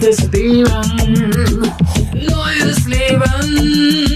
Sanftes Beben, neues Leben.